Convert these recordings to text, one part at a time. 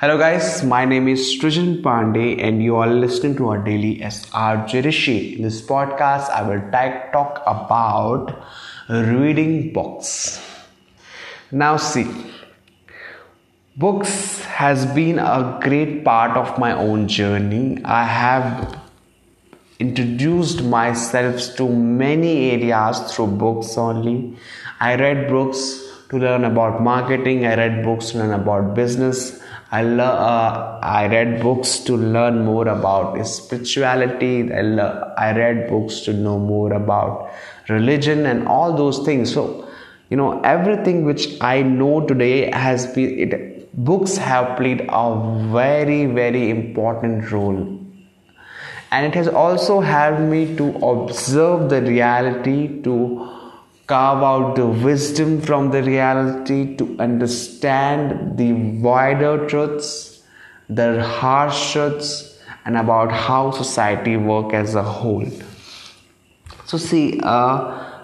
Hello, guys. My name is Srijan Pandey, and you are listening to our daily SRJ Rishi. In this podcast, I will talk about reading books. Now, see, books has been a great part of my own journey. I have introduced myself to many areas through books only. I read books to learn about marketing. I read books to learn about business. I, lo- uh, I read books to learn more about spirituality. I, lo- I read books to know more about religion and all those things. So, you know, everything which I know today has been, it, books have played a very, very important role. And it has also helped me to observe the reality, to carve out the wisdom from the reality to understand the wider truths, the harsh truths, and about how society work as a whole. So see, uh,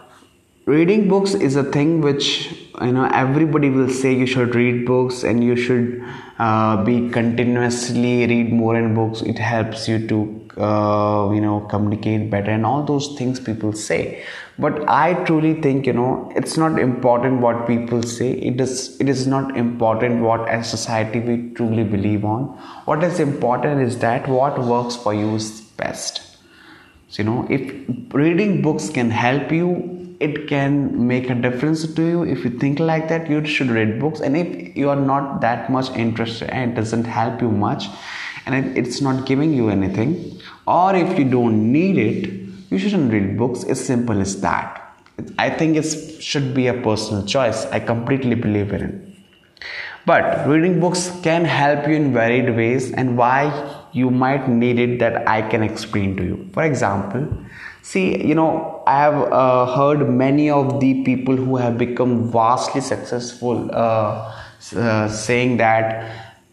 reading books is a thing which you know everybody will say you should read books and you should uh, be continuously read more and books. It helps you to uh, you know communicate better and all those things people say. But i truly think you know it's not important what people say. It is it is not important what as society we truly believe on. What is important is that what works for you is best. So you know if reading books can help you it can make a difference to you. If you think like that you should read books. And if you are not that much interested and it doesn't help you much and it's not giving you anything or if you don't need it you shouldn't read books. As simple as that. I think it should be a personal choice. I completely believe in it. But reading books can help you in varied ways and why you might need it that i can explain to you. For example see you know i have uh, heard many of the people who have become vastly successful uh, uh, saying that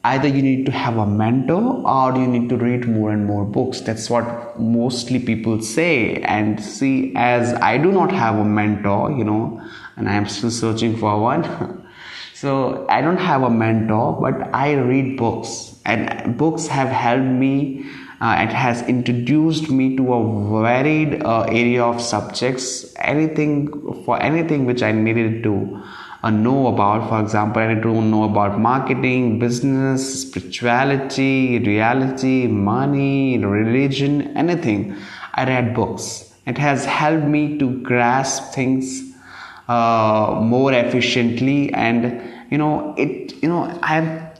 either you need to have a mentor or you need to read more and more books. That's what mostly people say. And see as i do not have a mentor you know and i am still searching for one so i don't have a mentor but i read books. And books have helped me uh, it has introduced me to a varied uh, area of subjects anything for anything which i needed to uh, know about. For example, I need to know about marketing, business, spirituality, reality, money, religion, anything. I read books. It has helped me to grasp things uh, more efficiently, and you know, it. You know, I'm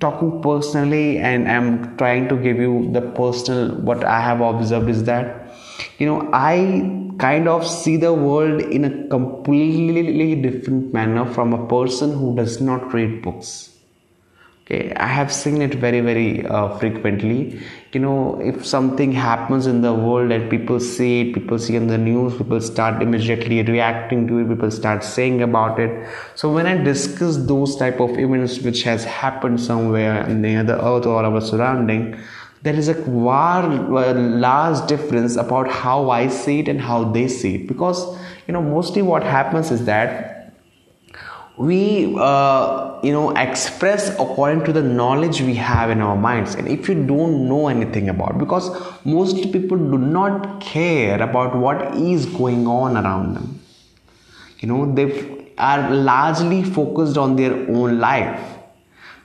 talking personally, and I'm trying to give you the personal. What I have observed is that, you know, I kind of see the world in a completely different manner from a person who does not read books okay i have seen it very very uh, frequently. You know if something happens in the world and people see it people see it in the news people start immediately reacting to it people start saying about it. So when i discuss those type of events which has happened somewhere near the earth or our surrounding there is a large difference about how I see it and how they see it. Because you know mostly what happens is that we uh, you know express according to the knowledge we have in our minds. And if you don't know anything about because most people do not care about what is going on around them. You know they are largely focused on their own life.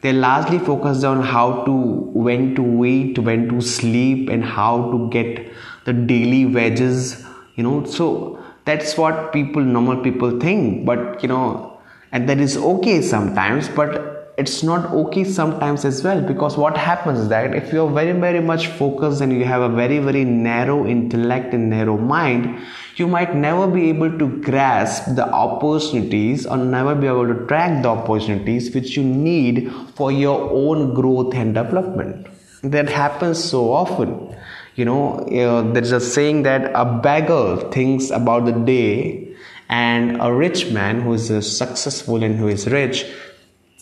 They're largely focused on how to when to eat when to sleep and how to get the daily wages you know. So that's what people normal people think. But you know and that is okay sometimes but it's not okay sometimes as well because what happens is that if you're very very much focused and you have a very very narrow intellect and narrow mind you might never be able to grasp the opportunities or never be able to track the opportunities which you need for your own growth and development. That happens so often. You know uh, there's a saying that a beggar thinks about the day and a rich man who is successful and who is rich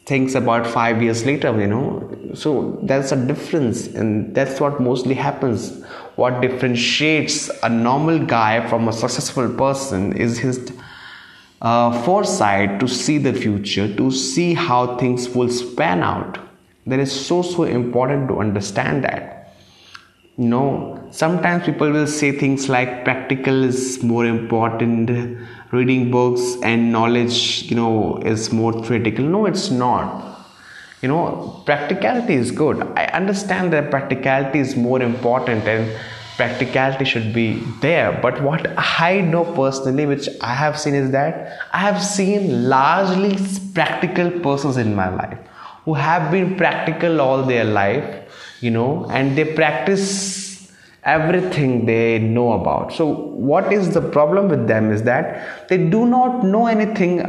thinks about five years later you know. So there's a difference and that's what mostly happens. What differentiates a normal guy from a successful person is his uh, foresight to see the future to see how things will span out. That is so so important to understand that know sometimes people will say things like practical is more important reading books and knowledge you know is more theoretical no it's not. You know practicality is good. I understand that practicality is more important and practicality should be there. But what i know personally which i have seen is that i have seen largely practical persons in my life who have been practical all their life you know and they practice everything they know about. So what is the problem with them is that they do not know anything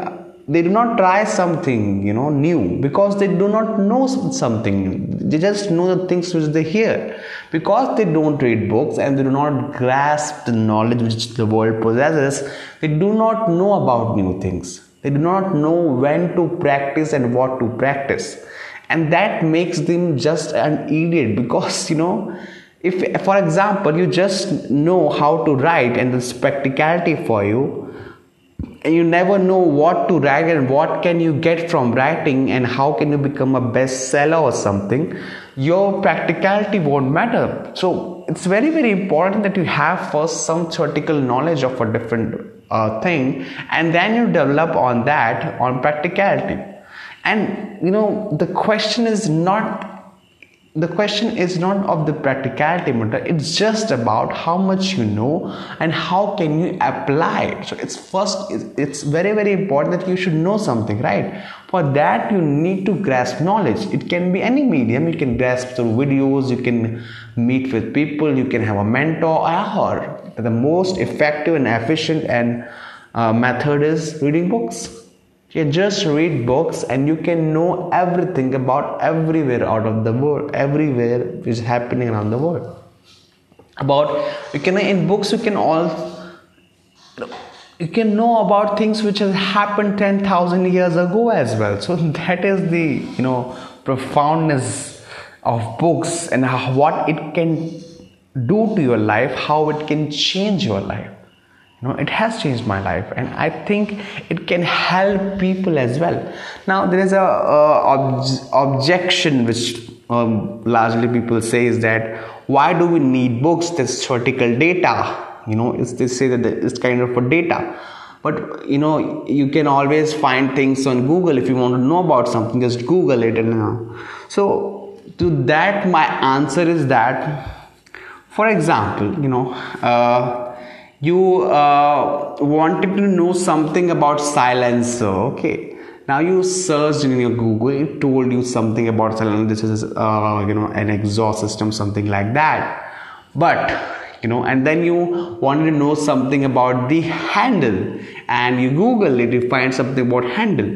they do not try something you know new because they do not know something new. They just know the things which they hear. Because they don't read books and they do not grasp the knowledge which the world possesses they do not know about new things. They do not know when to practice and what to practice. And that makes them just an idiot because, you know, if, for example, you just know how to write and there's practicality for you, and you never know what to write and what can you get from writing and how can you become a bestseller or something your practicality won't matter. So it's very very important that you have first some theoretical knowledge of a different uh, thing and then you develop on that on practicality and you know the question is not the question is not of the practicality matter. It's just about how much you know and how can you apply it. So it's first it's very very important that you should know something right? For that you need to grasp knowledge. It can be any medium. You can grasp through videos. You can meet with people. You can have a mentor. Or the most effective and efficient and uh, method is reading books you just read books and you can know everything about everywhere out of the world, everywhere which is happening around the world. About you can in books you can all you can know about things which has happened 10,000 years ago as well. So that is the you know profoundness of books and how, what it can do to your life, how it can change your life know it has changed my life and i think it can help people as well. Now there is a, ob- objection which um, largely people say is that why do we need books? There's theoretical data you know it's, they say that it's kind of a data. But you know you can always find things on google if you want to know about something just google it and know so to that my answer is that for example you know uh, you uh, wanted to know something about silencer. Okay. Now you searched in your google it told you something about silencer. This is uh, you know an exhaust system something like that. But you know and then you wanted to know something about the handle. And you google it you find something about handle.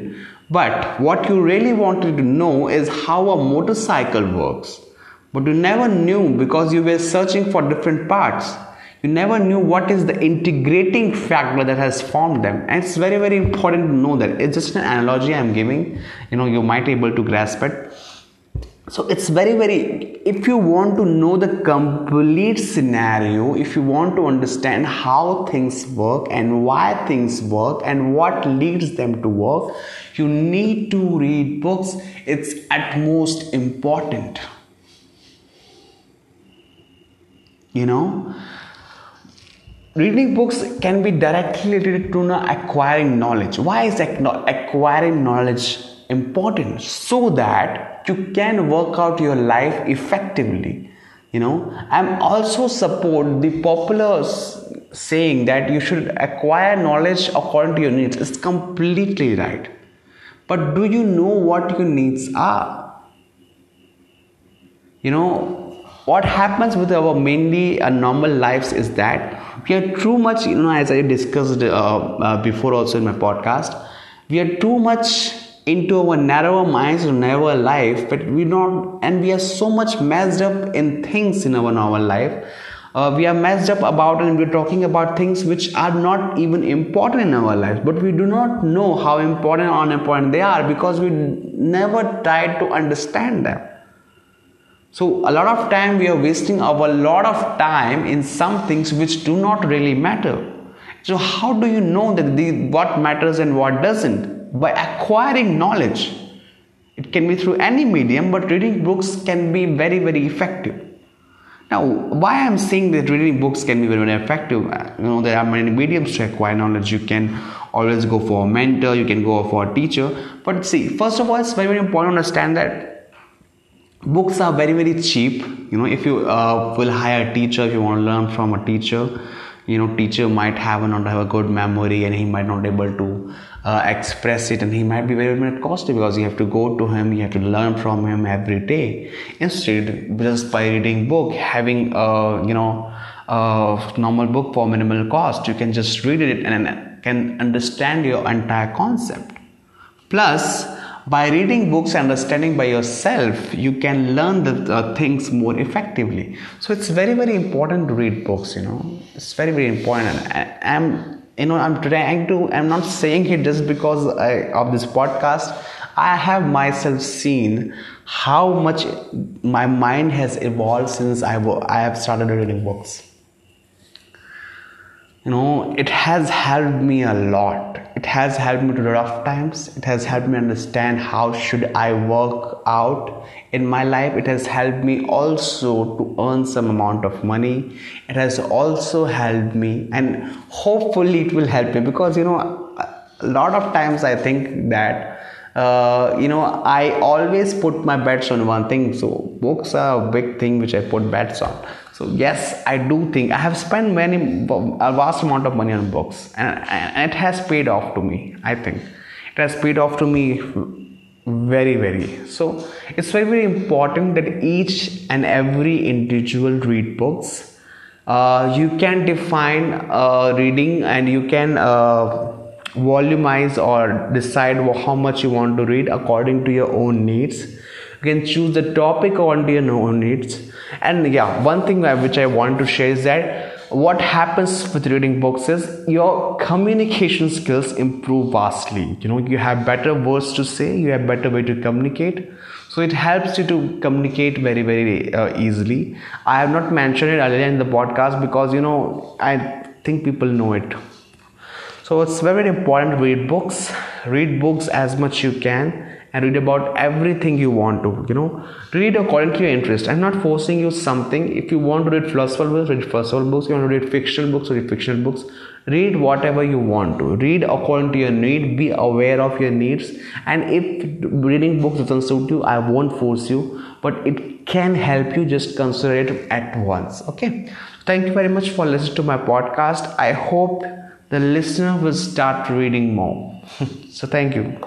But what you really wanted to know is how a motorcycle works. But you never knew because you were searching for different parts you never knew what is the integrating factor that has formed them. And it's very very important to know that. It's just an analogy i'm giving. You know you might be able to grasp it. So it's very very if you want to know the complete scenario if you want to understand how things work and why things work and what leads them to work you need to read books. It's at most important. You know reading books can be directly related to acquiring knowledge. Why is acquiring knowledge important? So that you can work out your life effectively you know? I'm also support the popular saying that you should acquire knowledge according to your needs. It's completely right. But do you know what your needs are? You know what happens with our mainly uh, normal lives is that we are too much you know as i discussed uh, uh, before also in my podcast we are too much into our narrower minds or narrower life but we don't and we are so much messed up in things in our normal life. Uh, we are messed up about and we're talking about things which are not even important in our life but we do not know how important or unimportant they are because we never tried to understand them so a lot of time we are wasting our lot of time in some things which do not really matter. So how do you know that the, what matters and what doesn't? By acquiring knowledge. it can be through any medium but reading books can be very very effective now why i'm saying that reading books can be very, very effective uh, you know there are many mediums to acquire knowledge you can always go for a mentor you can go for a teacher but see first of all it's very very important to understand that books are very very cheap. You know if you uh, will hire a teacher if you want to learn from a teacher you know teacher might have not have a good memory and he might not able to uh, express it and he might be very very costly because you have to go to him you have to learn from him every day. Instead just by reading book having a you know a normal book for minimal cost you can just read it and can understand your entire concept. Plus by reading books and understanding by yourself you can learn the uh, things more effectively. So it's very very important to read books you know. It's very very important. I, i'm you know i'm trying to i'm not saying it just because I, of this podcast. I have myself seen how much my mind has evolved since i, I have started reading books you know it has helped me a lot. It has helped me to rough times. It has helped me understand how should i work out in my life. It has helped me also to earn some amount of money. It has also helped me and hopefully it will help me because you know a lot of times i think that uh, you know i always put my bets on one thing. So books are a big thing which i put bets on so yes i do think i have spent many a vast amount of money on books and, and it has paid off to me i think. It has paid off to me very very. So it's very very important that each and every individual read books. Uh, you can define uh, reading and you can uh, volumize or decide how much you want to read according to your own needs you can choose the topic on your needs. And yeah one thing which i want to share is that what happens with reading books is your communication skills improve vastly. You know you have better words to say you have better way to communicate. So it helps you to communicate very very uh, easily. I have not mentioned it earlier in the podcast because you know i think people know it so it's very, important to read books. Read books as much you can and read about everything you want to you know. Read according to your interest. I'm not forcing you something. If you want to read philosophical books read philosophical books. You want to read fictional books read fictional books. Read whatever you want to. Read according to your need. Be aware of your needs. And if reading books doesn't suit you i won't force you. But it can help you just consider it at once. Okay? Thank you very much for listening to my podcast. I hope the listener will start reading more. so, thank you.